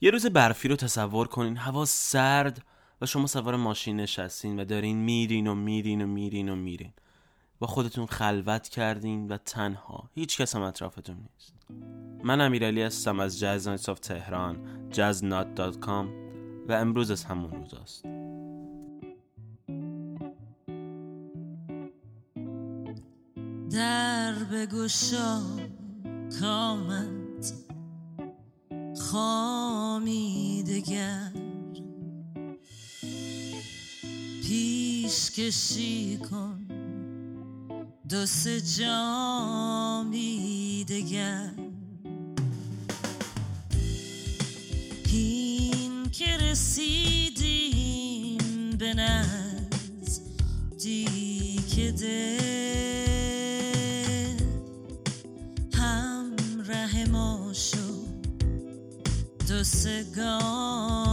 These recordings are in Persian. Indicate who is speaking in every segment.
Speaker 1: یه روز برفی رو تصور کنین هوا سرد و شما سوار ماشین نشستین و دارین میرین و میرین و میرین و میرین. با خودتون خلوت کردین و تنها هیچ کس هم اطرافتون نیست. من امیرعلی هستم از جاز نایتس آف تهران jazznot.com و امروز از همون روز است
Speaker 2: در بگشا کامت خامی دگر. پیش کشی کن دو سه جامی دگر. این که رسیدیم به نزدیک دل. دو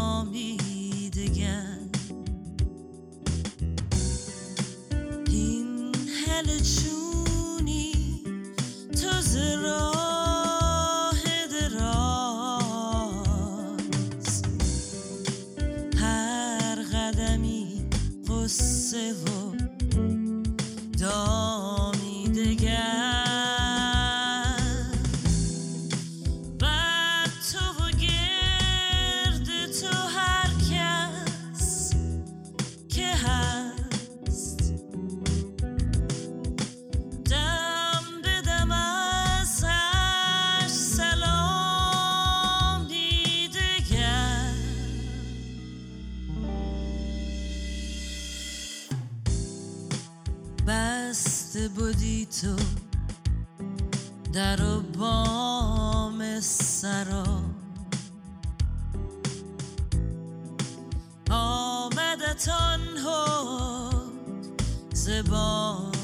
Speaker 2: بسته بودی تو در و بام سرا. آمدتان ها زبامی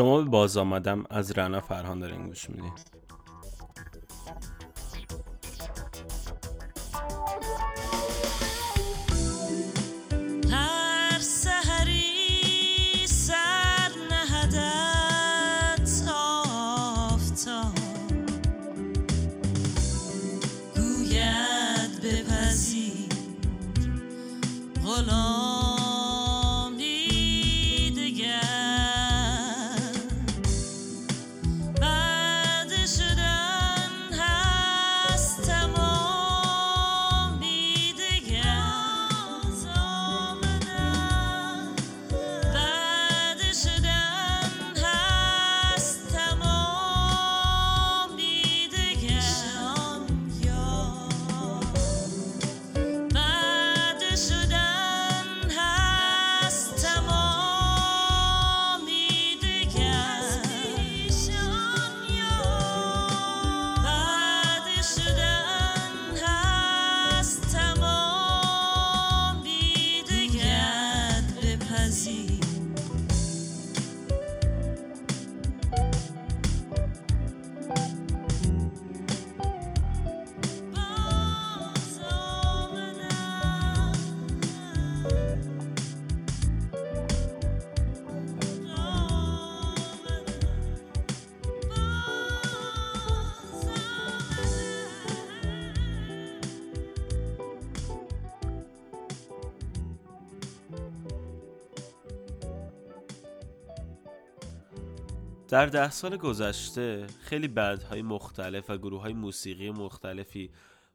Speaker 1: شما به باز آمدم از رنا فرهان دارین گوش میدین.
Speaker 3: در ده سال گذشته خیلی بندهای مختلف و گروه های موسیقی مختلفی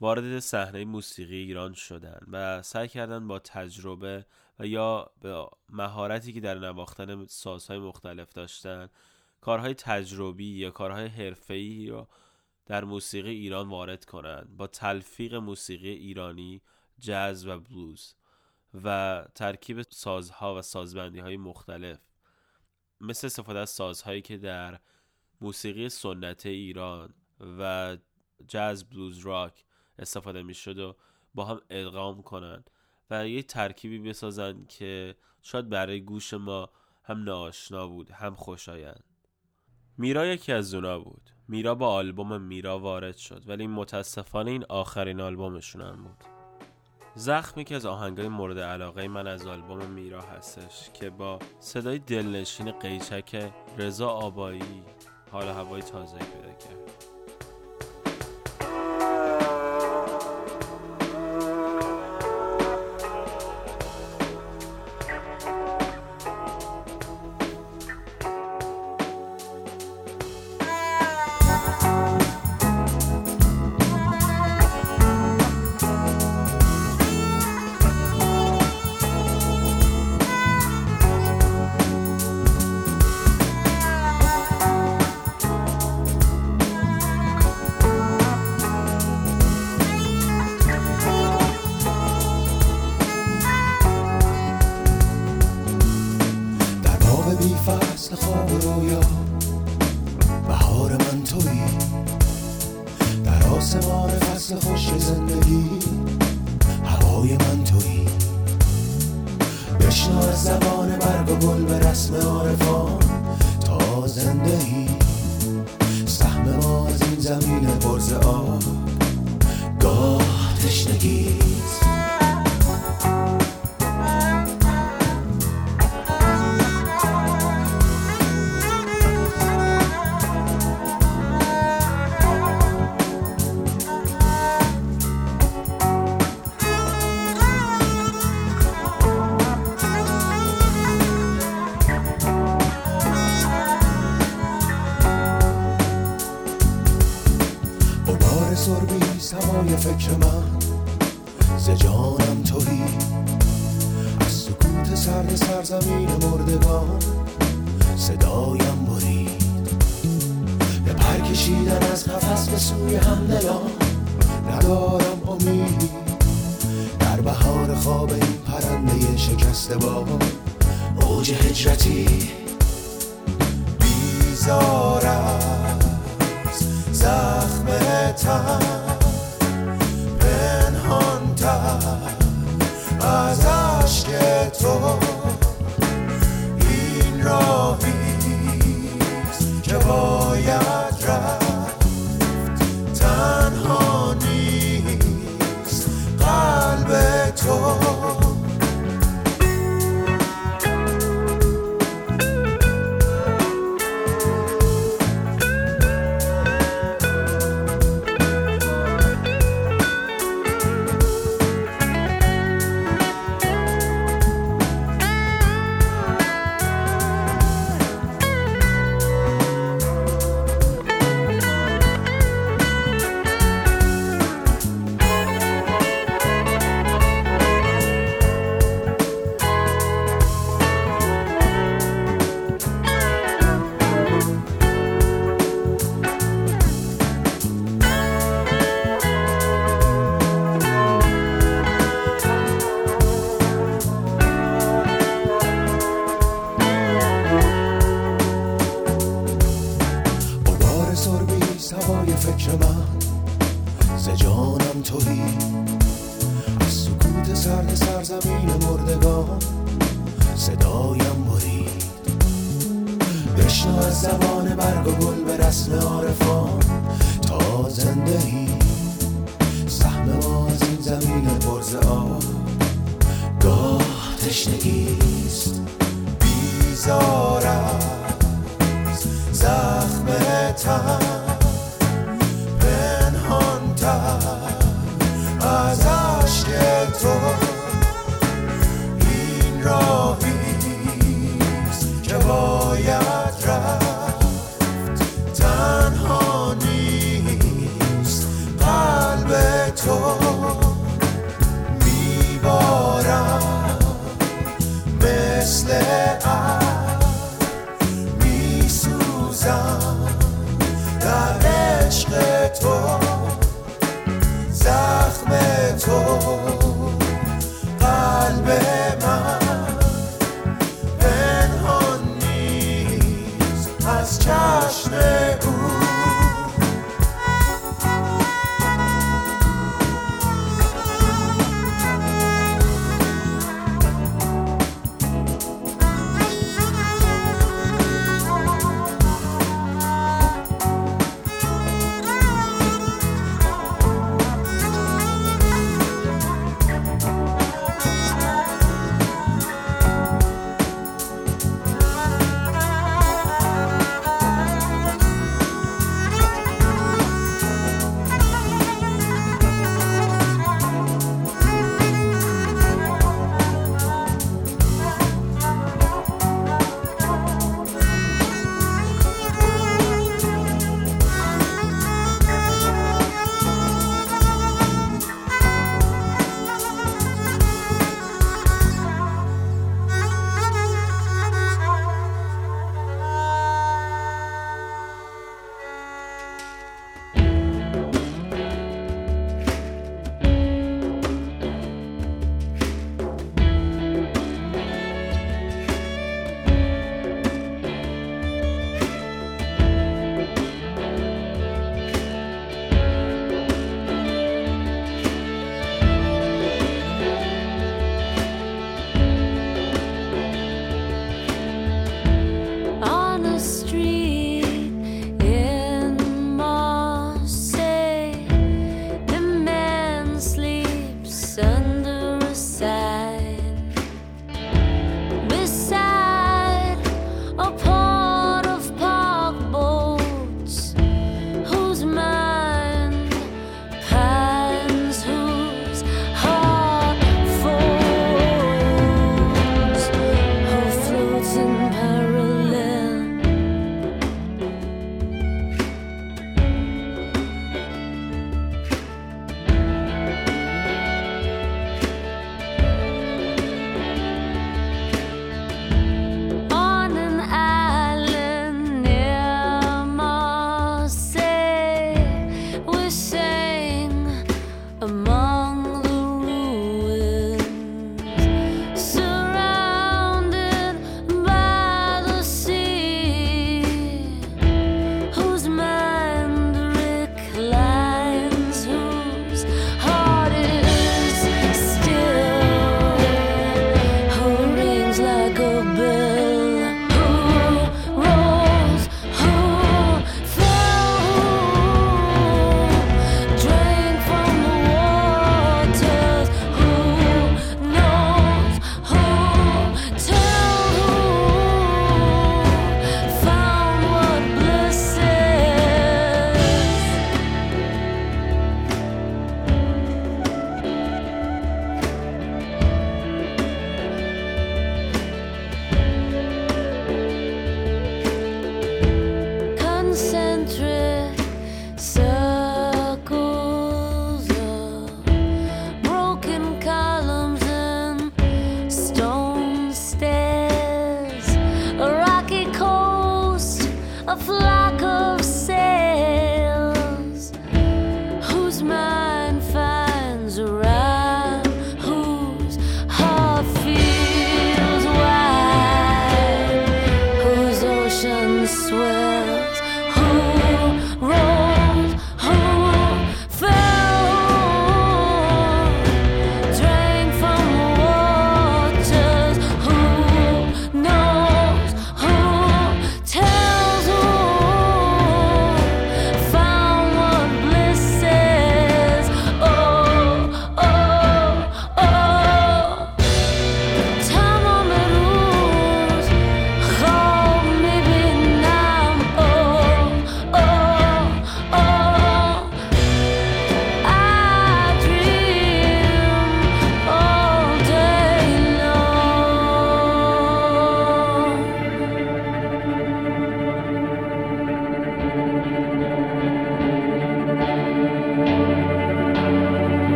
Speaker 3: وارد صحنه موسیقی ایران شدن و سعی کردن با تجربه و یا به مهارتی که در نواختن سازهای مختلف داشتن کارهای تجربی یا کارهای حرفه‌ای رو در موسیقی ایران وارد کنند با تلفیق موسیقی ایرانی جاز و بلوز و ترکیب سازها و سازبندی های مختلف. مثل استفاده از سازهایی که در موسیقی سنت ایران و جاز بلوز راک استفاده می شد و با هم ادغام کنن و یه ترکیبی بسازن که شاید برای گوش ما هم ناآشنا بود هم خوشایند. میرا یکی از اونا بود. میرا با آلبوم میرا وارد شد ولی متاسفانه این آخرین آلبومشون هم بود. زخم یکی از آهنگای مورد علاقه من از آلبوم میرا هستش که با صدای دلنشین قیچک رضا آبایی حال هوای تازه پیدا کرد.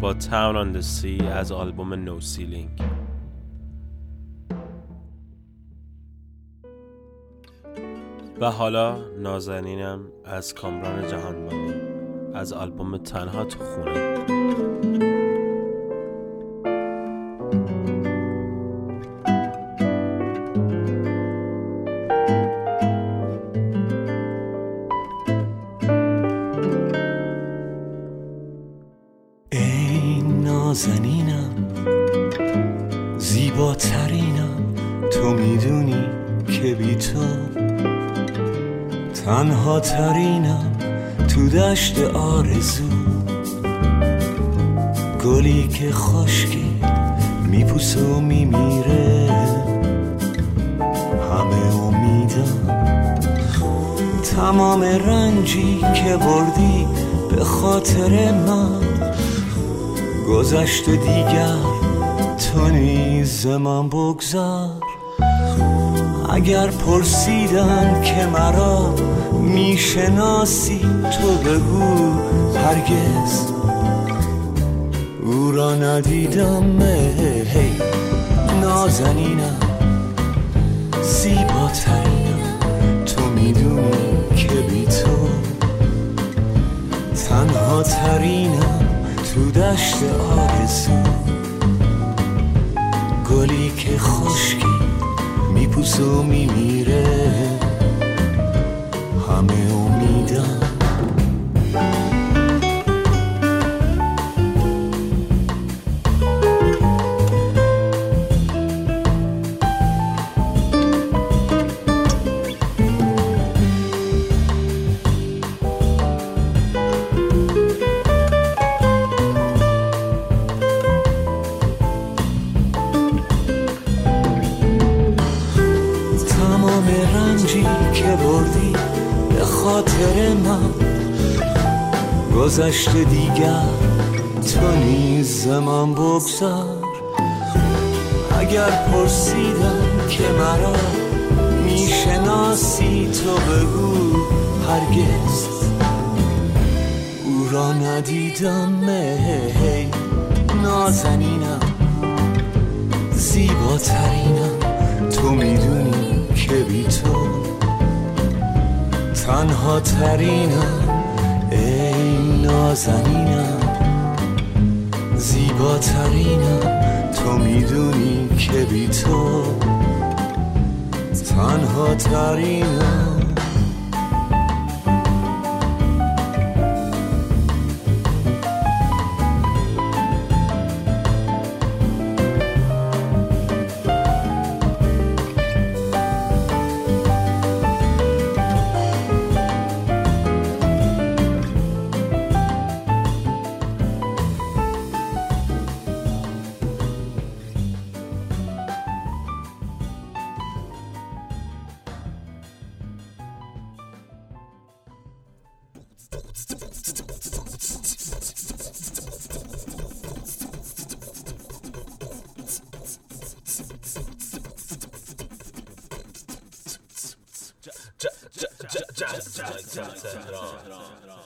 Speaker 4: با
Speaker 1: Town on the Sea از آلبوم نو سیلینگ و حالا نازنینم از کامران جهانبانی از آلبوم تنها تو خونه.
Speaker 5: خاطر من. گذشت دیگر تو نیز من بگذار. اگر پرسیدن که مرا می‌شناسی تو بگو هرگز. او را ندیدم هی نازنینم. زیباترینم تو می‌دونی. ترینم تو دشت آرزو. گلی که خشکی میپوسه و میمیره. همه امیدم گذشت دیگر تو نیز من بگذار. اگر پرسیدم که مرا می‌شناسی تو بگو هرگز. او را ندیدم هی نازنینم زیباترینم. تو می‌دونی که بی تو تنها ترینم. نازنینم. زیباترینم. تو می‌دونی که بی تو تنها ترینم.
Speaker 6: etc.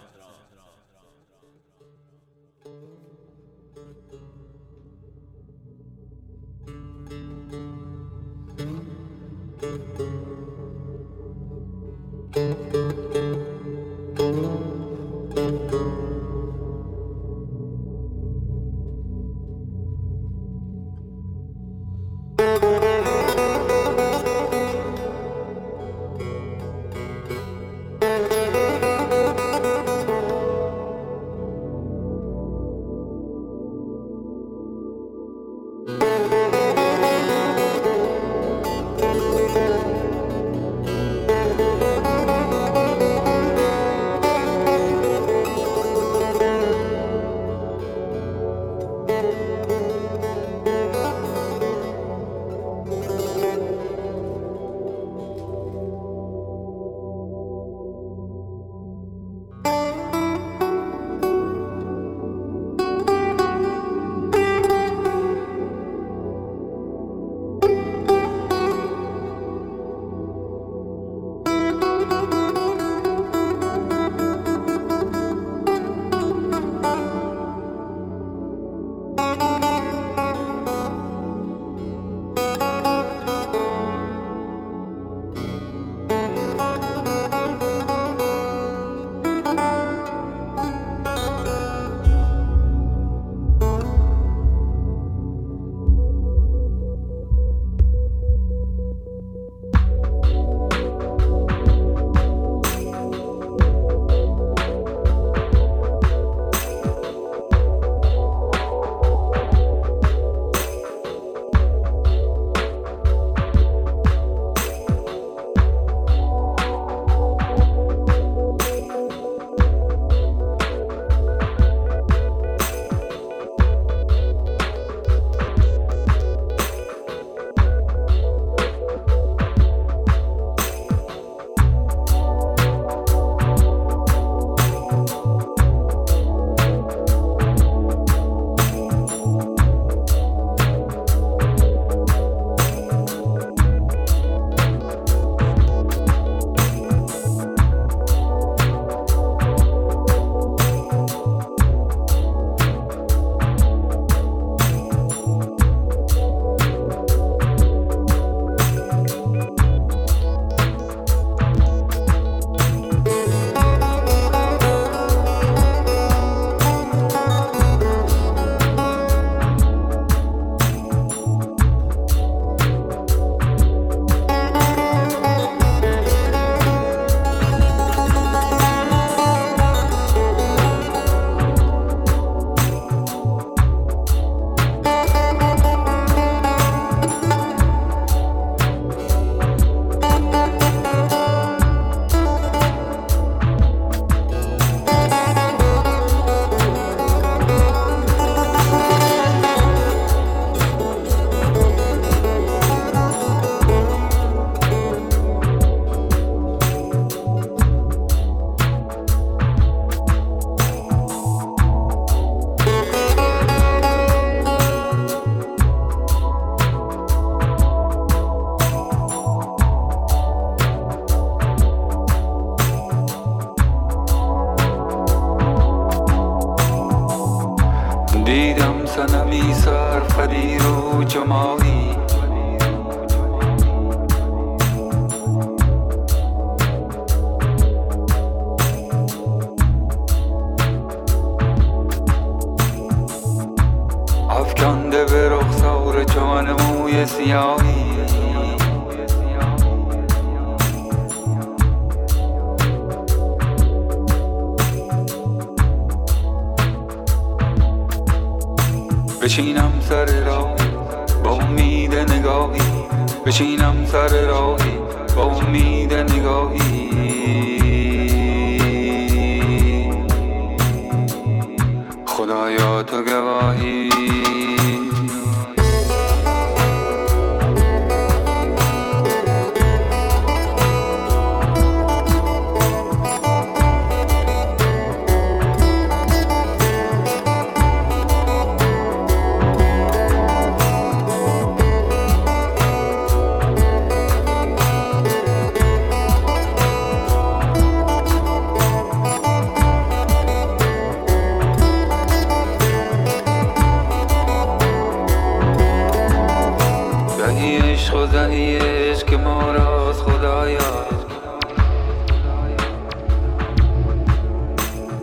Speaker 6: عشق ما راست خدایا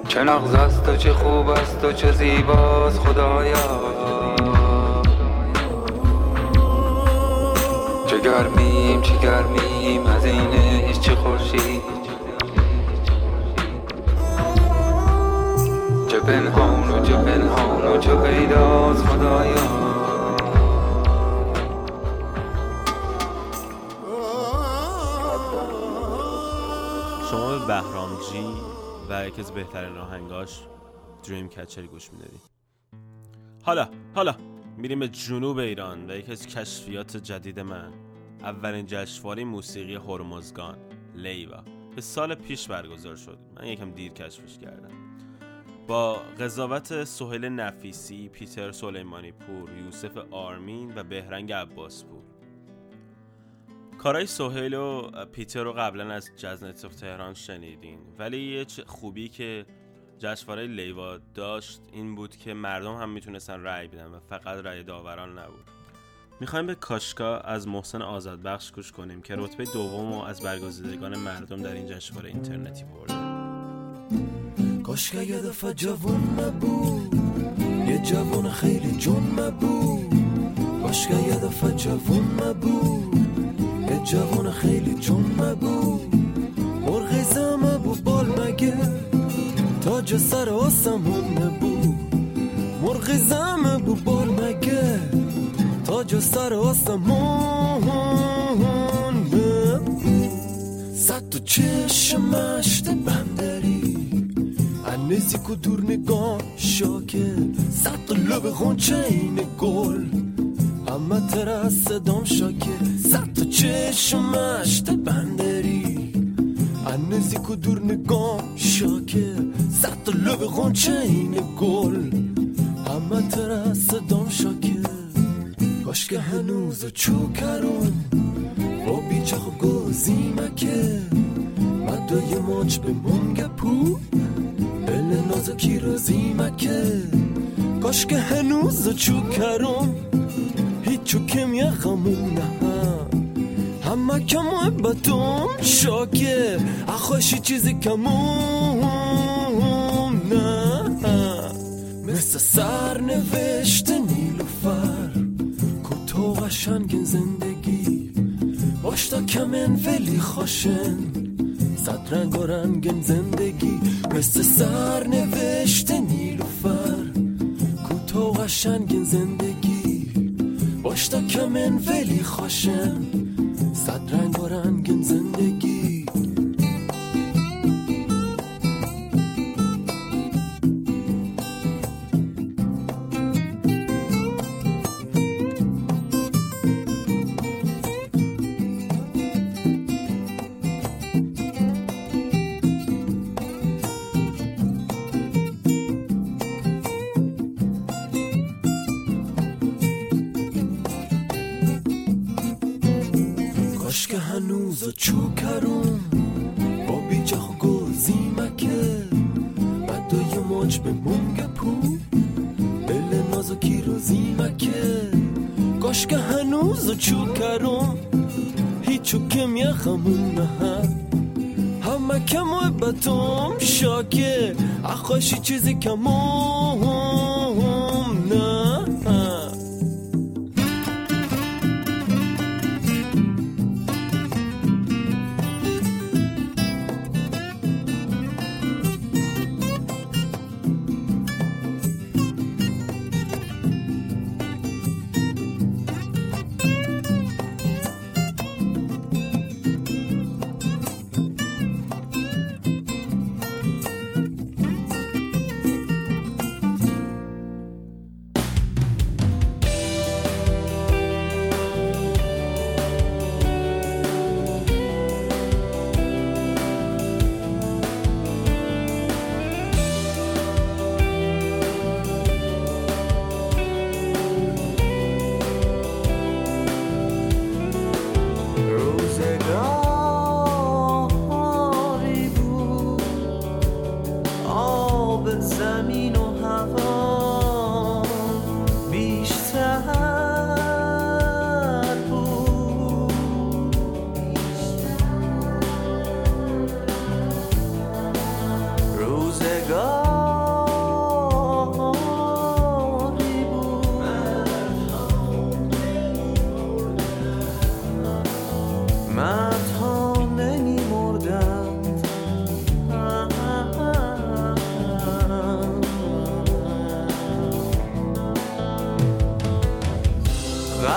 Speaker 6: چه نغز است و چه خوب است و چه زیباست خدایا چه گرمیم چه گرمیم از این چه خورشید. چه پنهان و چه پنهان و چه پیداست خدایا
Speaker 1: شما به بهرام جی و یکی از بهترین راهنگاش دریم کچر گوش می‌دادید حالا حالا میریم به جنوب ایران و یکی از کشفیات جدید من. اولین جشنواره موسیقی هرمزگان لیوا. که سال پیش برگزار شد. من یکم دیر کشفش کردم. با قضاوت سهیل نفیسی، پیتر سلیمانی پور، یوسف آرمین و بهرنگ عباس پور. کارای سهیل و پیتر رو قبلا از جاز نایتس آف تهران شنیدین. ولی یه خوبی که جشنواره لیوا داشت این بود که مردم هم می‌تونستن رأی بدن و فقط رأی داوران نبود. می‌خوایم به کاشکا از محسن آزادبخش گوش کنیم که رتبه دوم رو از برگزیدگان مردم در این جشنواره اینترنتی برده.
Speaker 7: کاش که یه دفعه جوون نبود. یه جوون خیلی جون نبود. کاش که یه دفعه جوون نبود. یه جوون خیلی جون نبود. مرغ زمه بود بال مگه تاج سر آسمون نبود. مرغ زمه بود بال مگه تاج سر آسمون نبود. صد تو چشم مشت بندری. نزدیک و دور نگاه شاکه صد تا لب غنچه این گل. همه تر از صدام شاکه. صد تا چشم مشت بندری. نزدیک و دور نگاه شاکه. صد تا لب غنچه این گل. همه تر از صدام شاکه. کاش که هنوز چوکرون. با بیچخ و گزیمکه. مدای ماچ به منگه پو. دل نازکی رو زیمکه کاش که هنوز چوکرون. هیچو کم یخمونه همه که محبتم شاکه. اخوشی چیزی کمون نه. مثل سر نوشته نیلوفر. کوتاه قشنگ زندگی. باشتا کمن ولی خوشن. صد رنگ و رنگن زندگی. مثل سر نوشته نیلوفر. کوتاه قشنگ زندگی. باشتا کمن ولی خوشن صد رنگ و رنگن زندگی ماچ به مونگ پو دل نازکی رو زیمکه
Speaker 3: کاش که هنوز چو کرم هیچو که میخمون نه همه که محبتم شاکه. اخوشی چیزی که مهم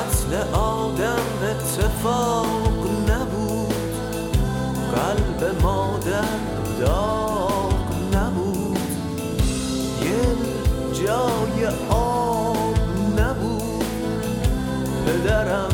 Speaker 3: قتل آدم اتفاق نبود. قلب مادر داغ نبود. یه جای آب نبود. پدرم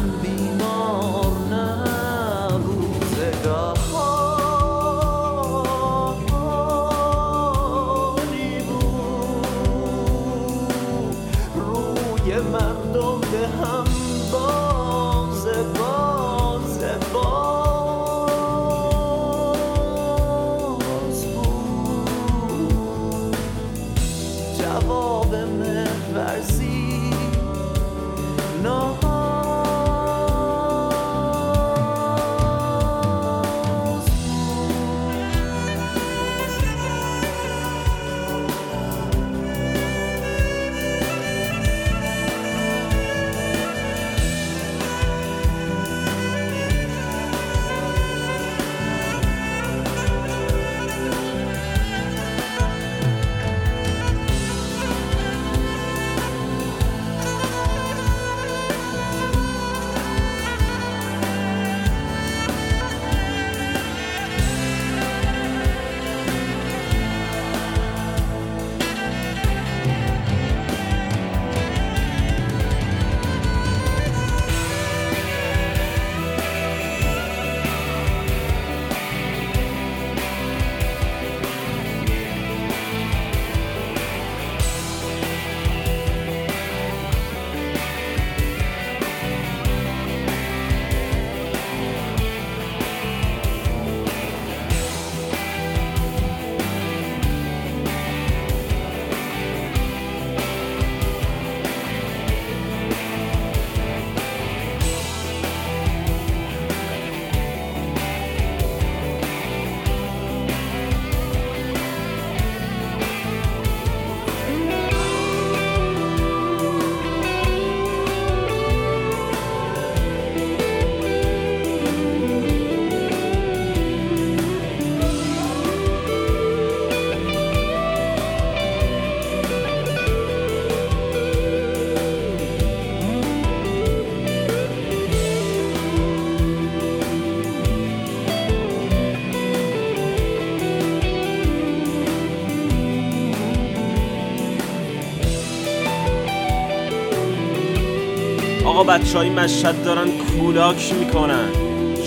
Speaker 1: بچه های مشهد دارن کولاک می‌کنن.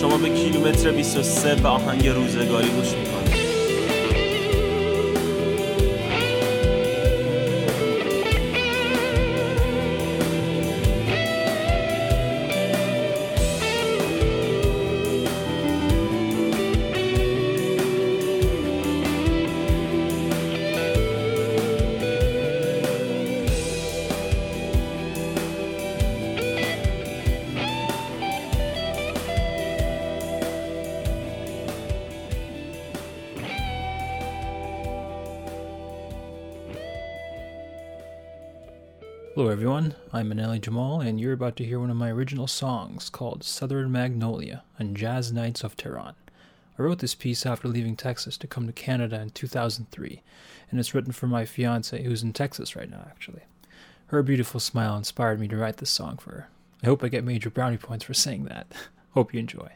Speaker 1: شما به کیلومتر 23 به آهنگ روزگاری گوش می‌کنید.
Speaker 8: I'm Manali Jamal, and you're about to hear one of my original songs called Southern Magnolia on Jazz Nights of Tehran. I wrote this piece after leaving Texas to come to Canada in 2003, and it's written for my fiance, who's in Texas right now, actually. Her beautiful smile inspired me to write this song for her. I hope I get major brownie points for saying that. hope you enjoy.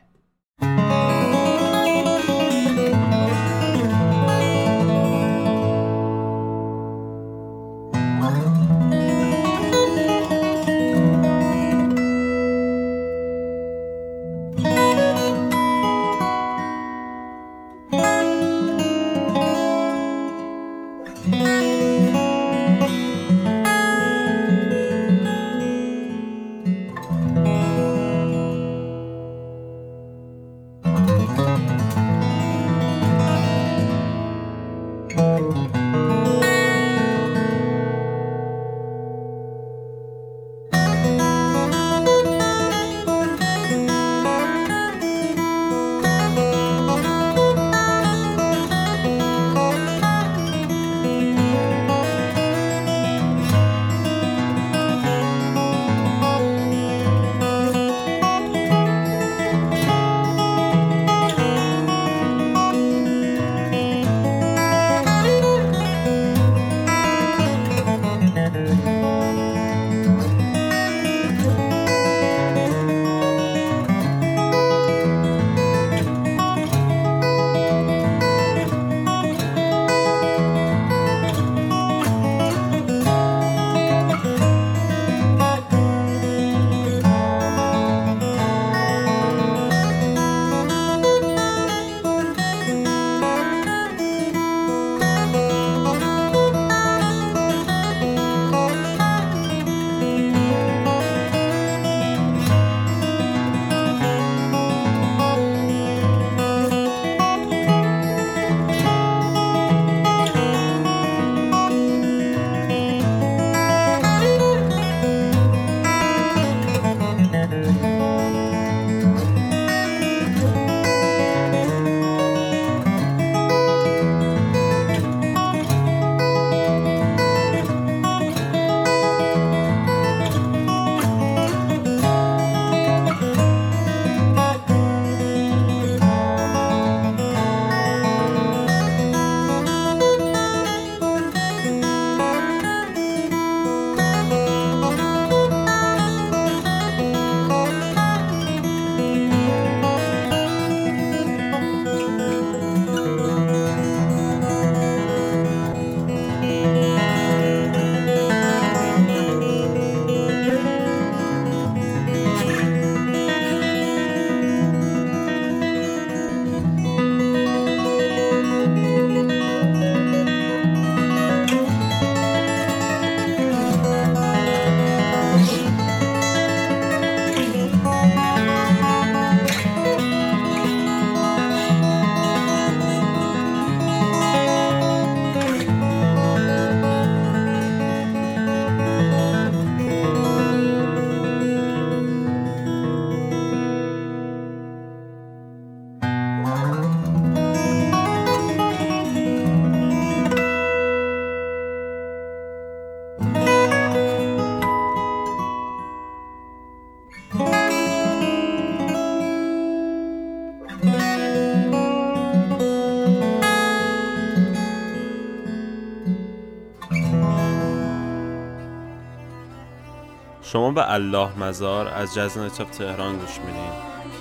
Speaker 1: شما به الله مزار از جز نایت آف تهران گوش میدین.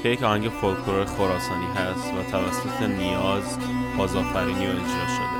Speaker 1: که یک آهنگ فولکلور خراسانی هست و توسط نیاز بازآفرینی و اجرا شده.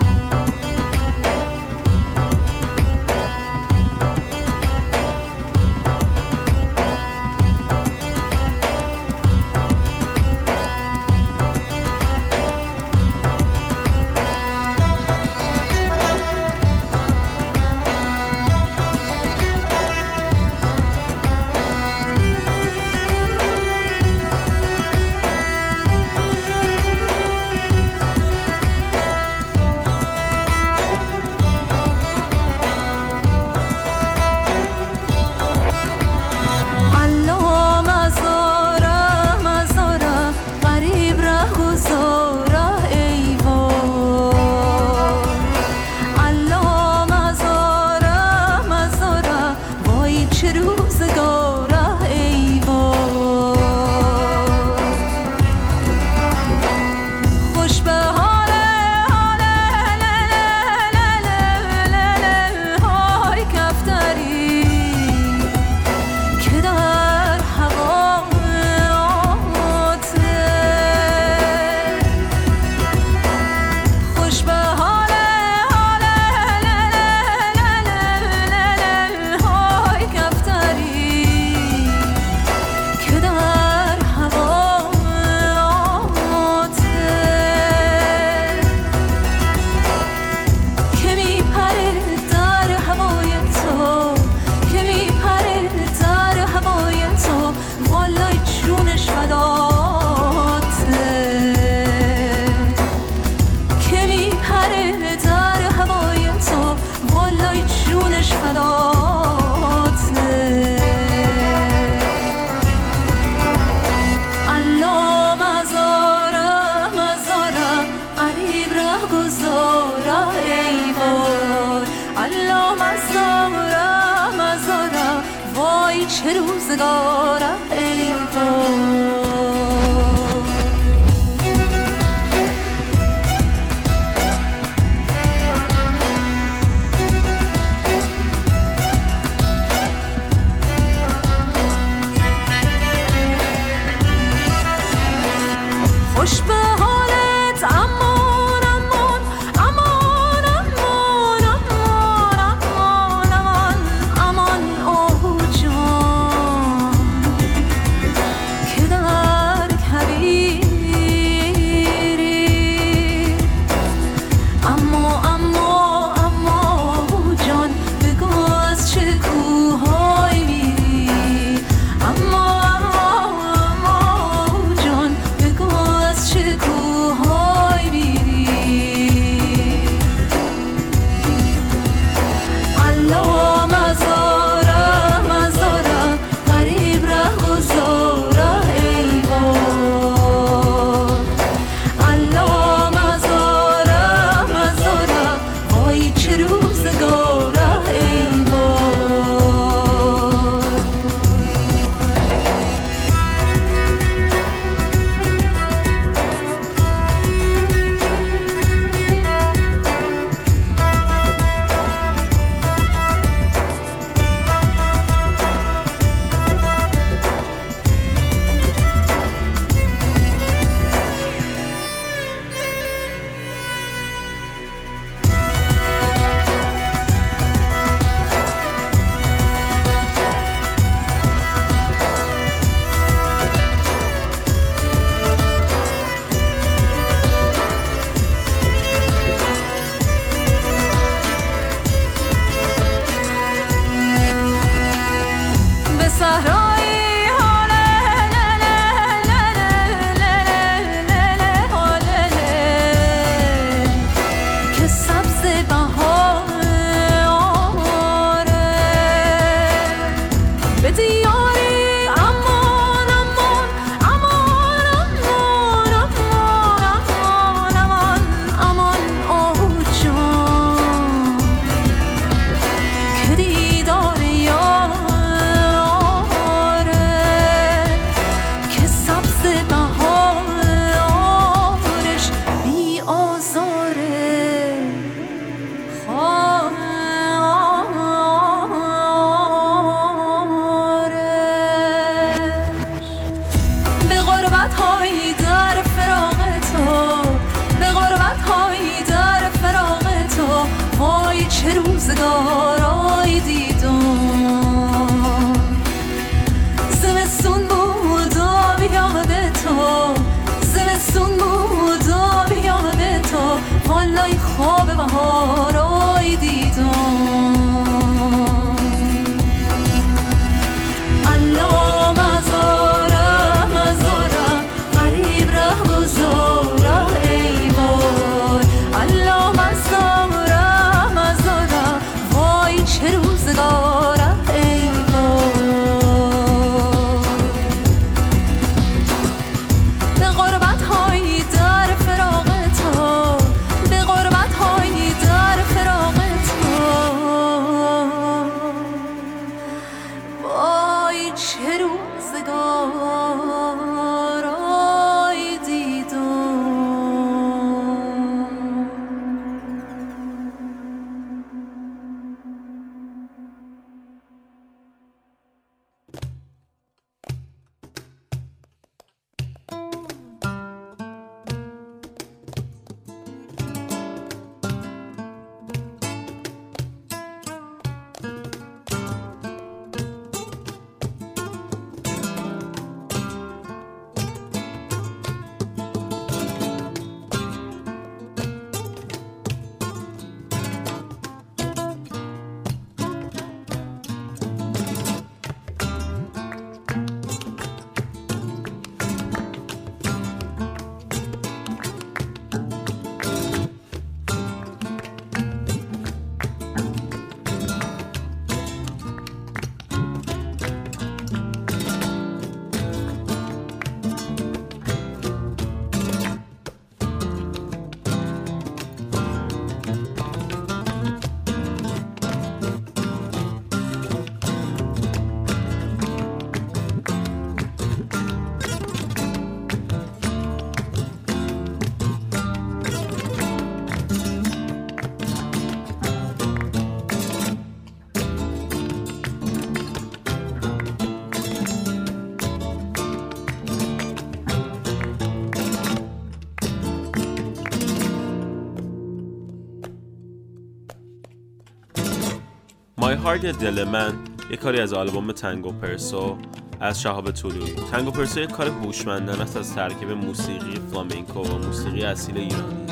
Speaker 1: یا دل من یک کاری از آلبوم تنگو پرسو از شهاب طلویی تنگو پرسو یک کار هوشمندانه است از ترکیب موسیقی فلامنکو و موسیقی اصیل ایرانی.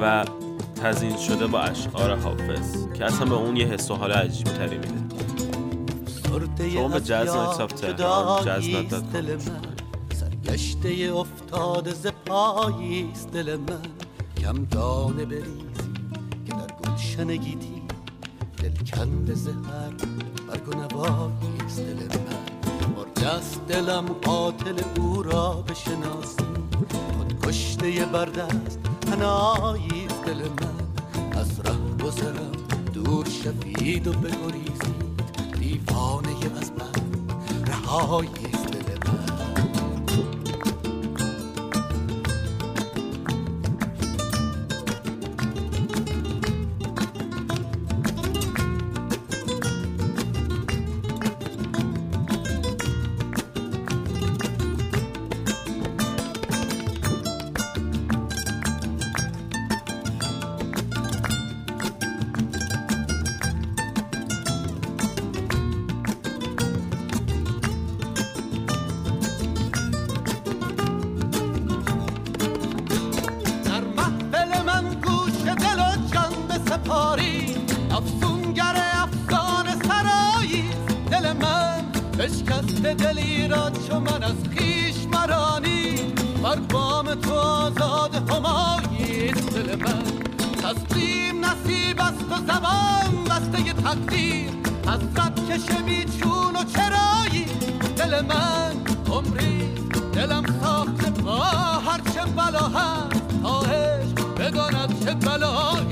Speaker 1: و تزیین شده با اشعار حافظ که اصلا به اون یه حس و حال عجیب تری میده شما به جاز نایتس آف تهران
Speaker 9: من. سرگشته افتاده ز پاییست دل من. کم دانه بریزی که در گلشن گیتی دل کند زهر برگ و نواییست دل من. است دلم قاتل او را بشناسی. خود کشته برد است هناییست دل من. از ره گذرم دور شوید و بگریزید. دیوانه از من رهاییست دلی را چو من از خیش مرانی بر بام تو آزاد هماییست دل من. تسلیم نصیب است و زبان بسته تقدیر حسرت کش بیچون و چرایی دل من عمری دلم ساخته با هرچه بلا هست. تا عشق بداند چه بلاییست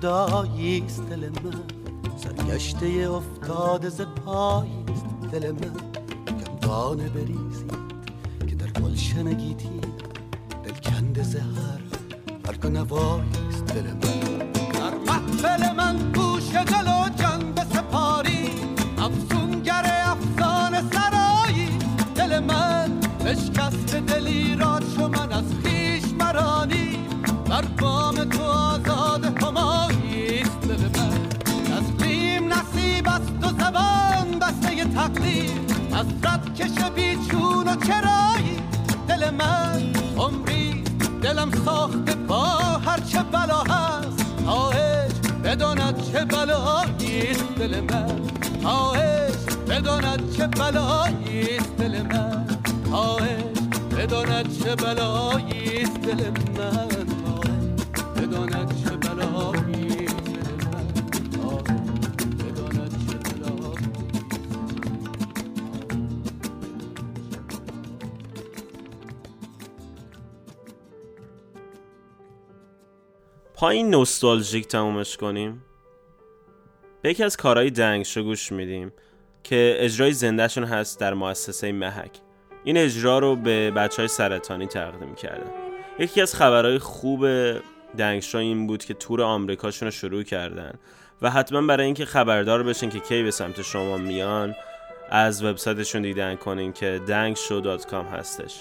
Speaker 9: جداییست دل من. سرگشته افتاده ز پاییست دل من. گمدانه بریزید که در گلشن گیتی دل من. عشق بداند چه چه بلاییست دل من. عشق بداند چه بلاییست دل من. چه بلاییست
Speaker 1: پایین نوستالژیک تمومش کنیم. به یکی از کارهای دنگشو گوش میدیم که اجرای زندهشون هست در مؤسسه محک. این اجرا رو به بچه های سرطانی تقدیم کردن یکی از خبرهای خوب دنگشو این بود که تور آمریکاشون رو شروع کردن و حتما برای اینکه خبردار بشن که کی به سمت شما میان از وبسایتشون دیدن کنین که dangshow.com هستش.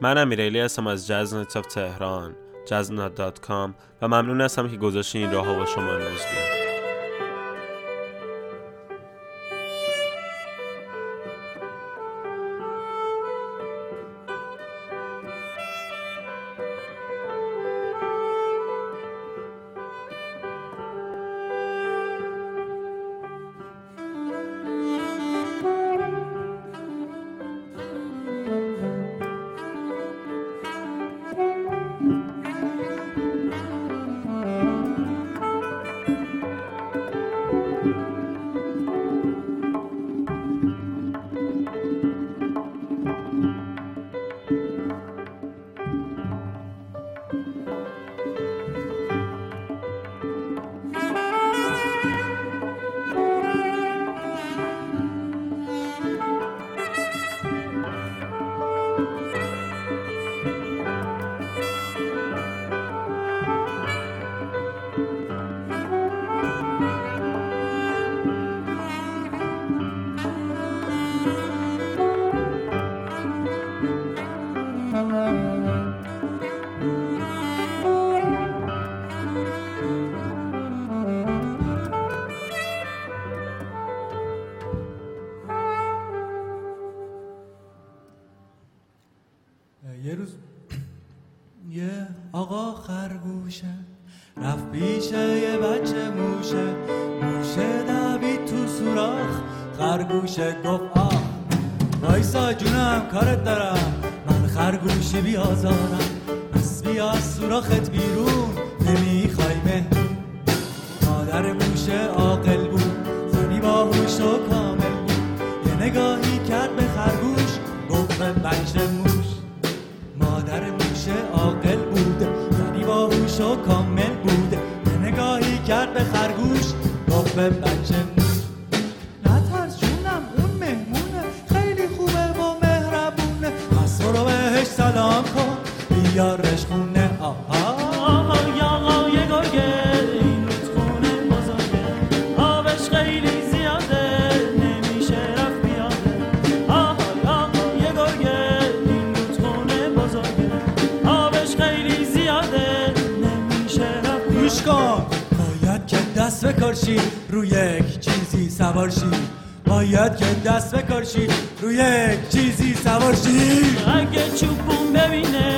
Speaker 1: من امیرعلی هستم از جزنت آف تهران جزنت.com و ممنون هستم که گذاشتین این راه با شما امروز بیام
Speaker 10: پیش یه بچه موشه. موشه دوید تو سوراخ. خرگوشه گفت آه وایسا جونم کارت دارم. من خرگوشی بیازارم. پس بیا از سوراخت بیرون. نمی‌خوای مهمون مادر موشه عاقل بود. زنی باهوش و کامل بود. یه نگاهی کرد به خرگوش. گفت به بچه به خرگوش گفت به بچه موش. نترس جونم اون مهمونه. خیلی خوبه و مهربونه. پس برو بهش سلام کن. بیارش خونه دست بکرشی روی یک چیزی سوار شی باید که دست بکرشی روی یک چیزی سوار شی
Speaker 11: اگه چوبون ببینه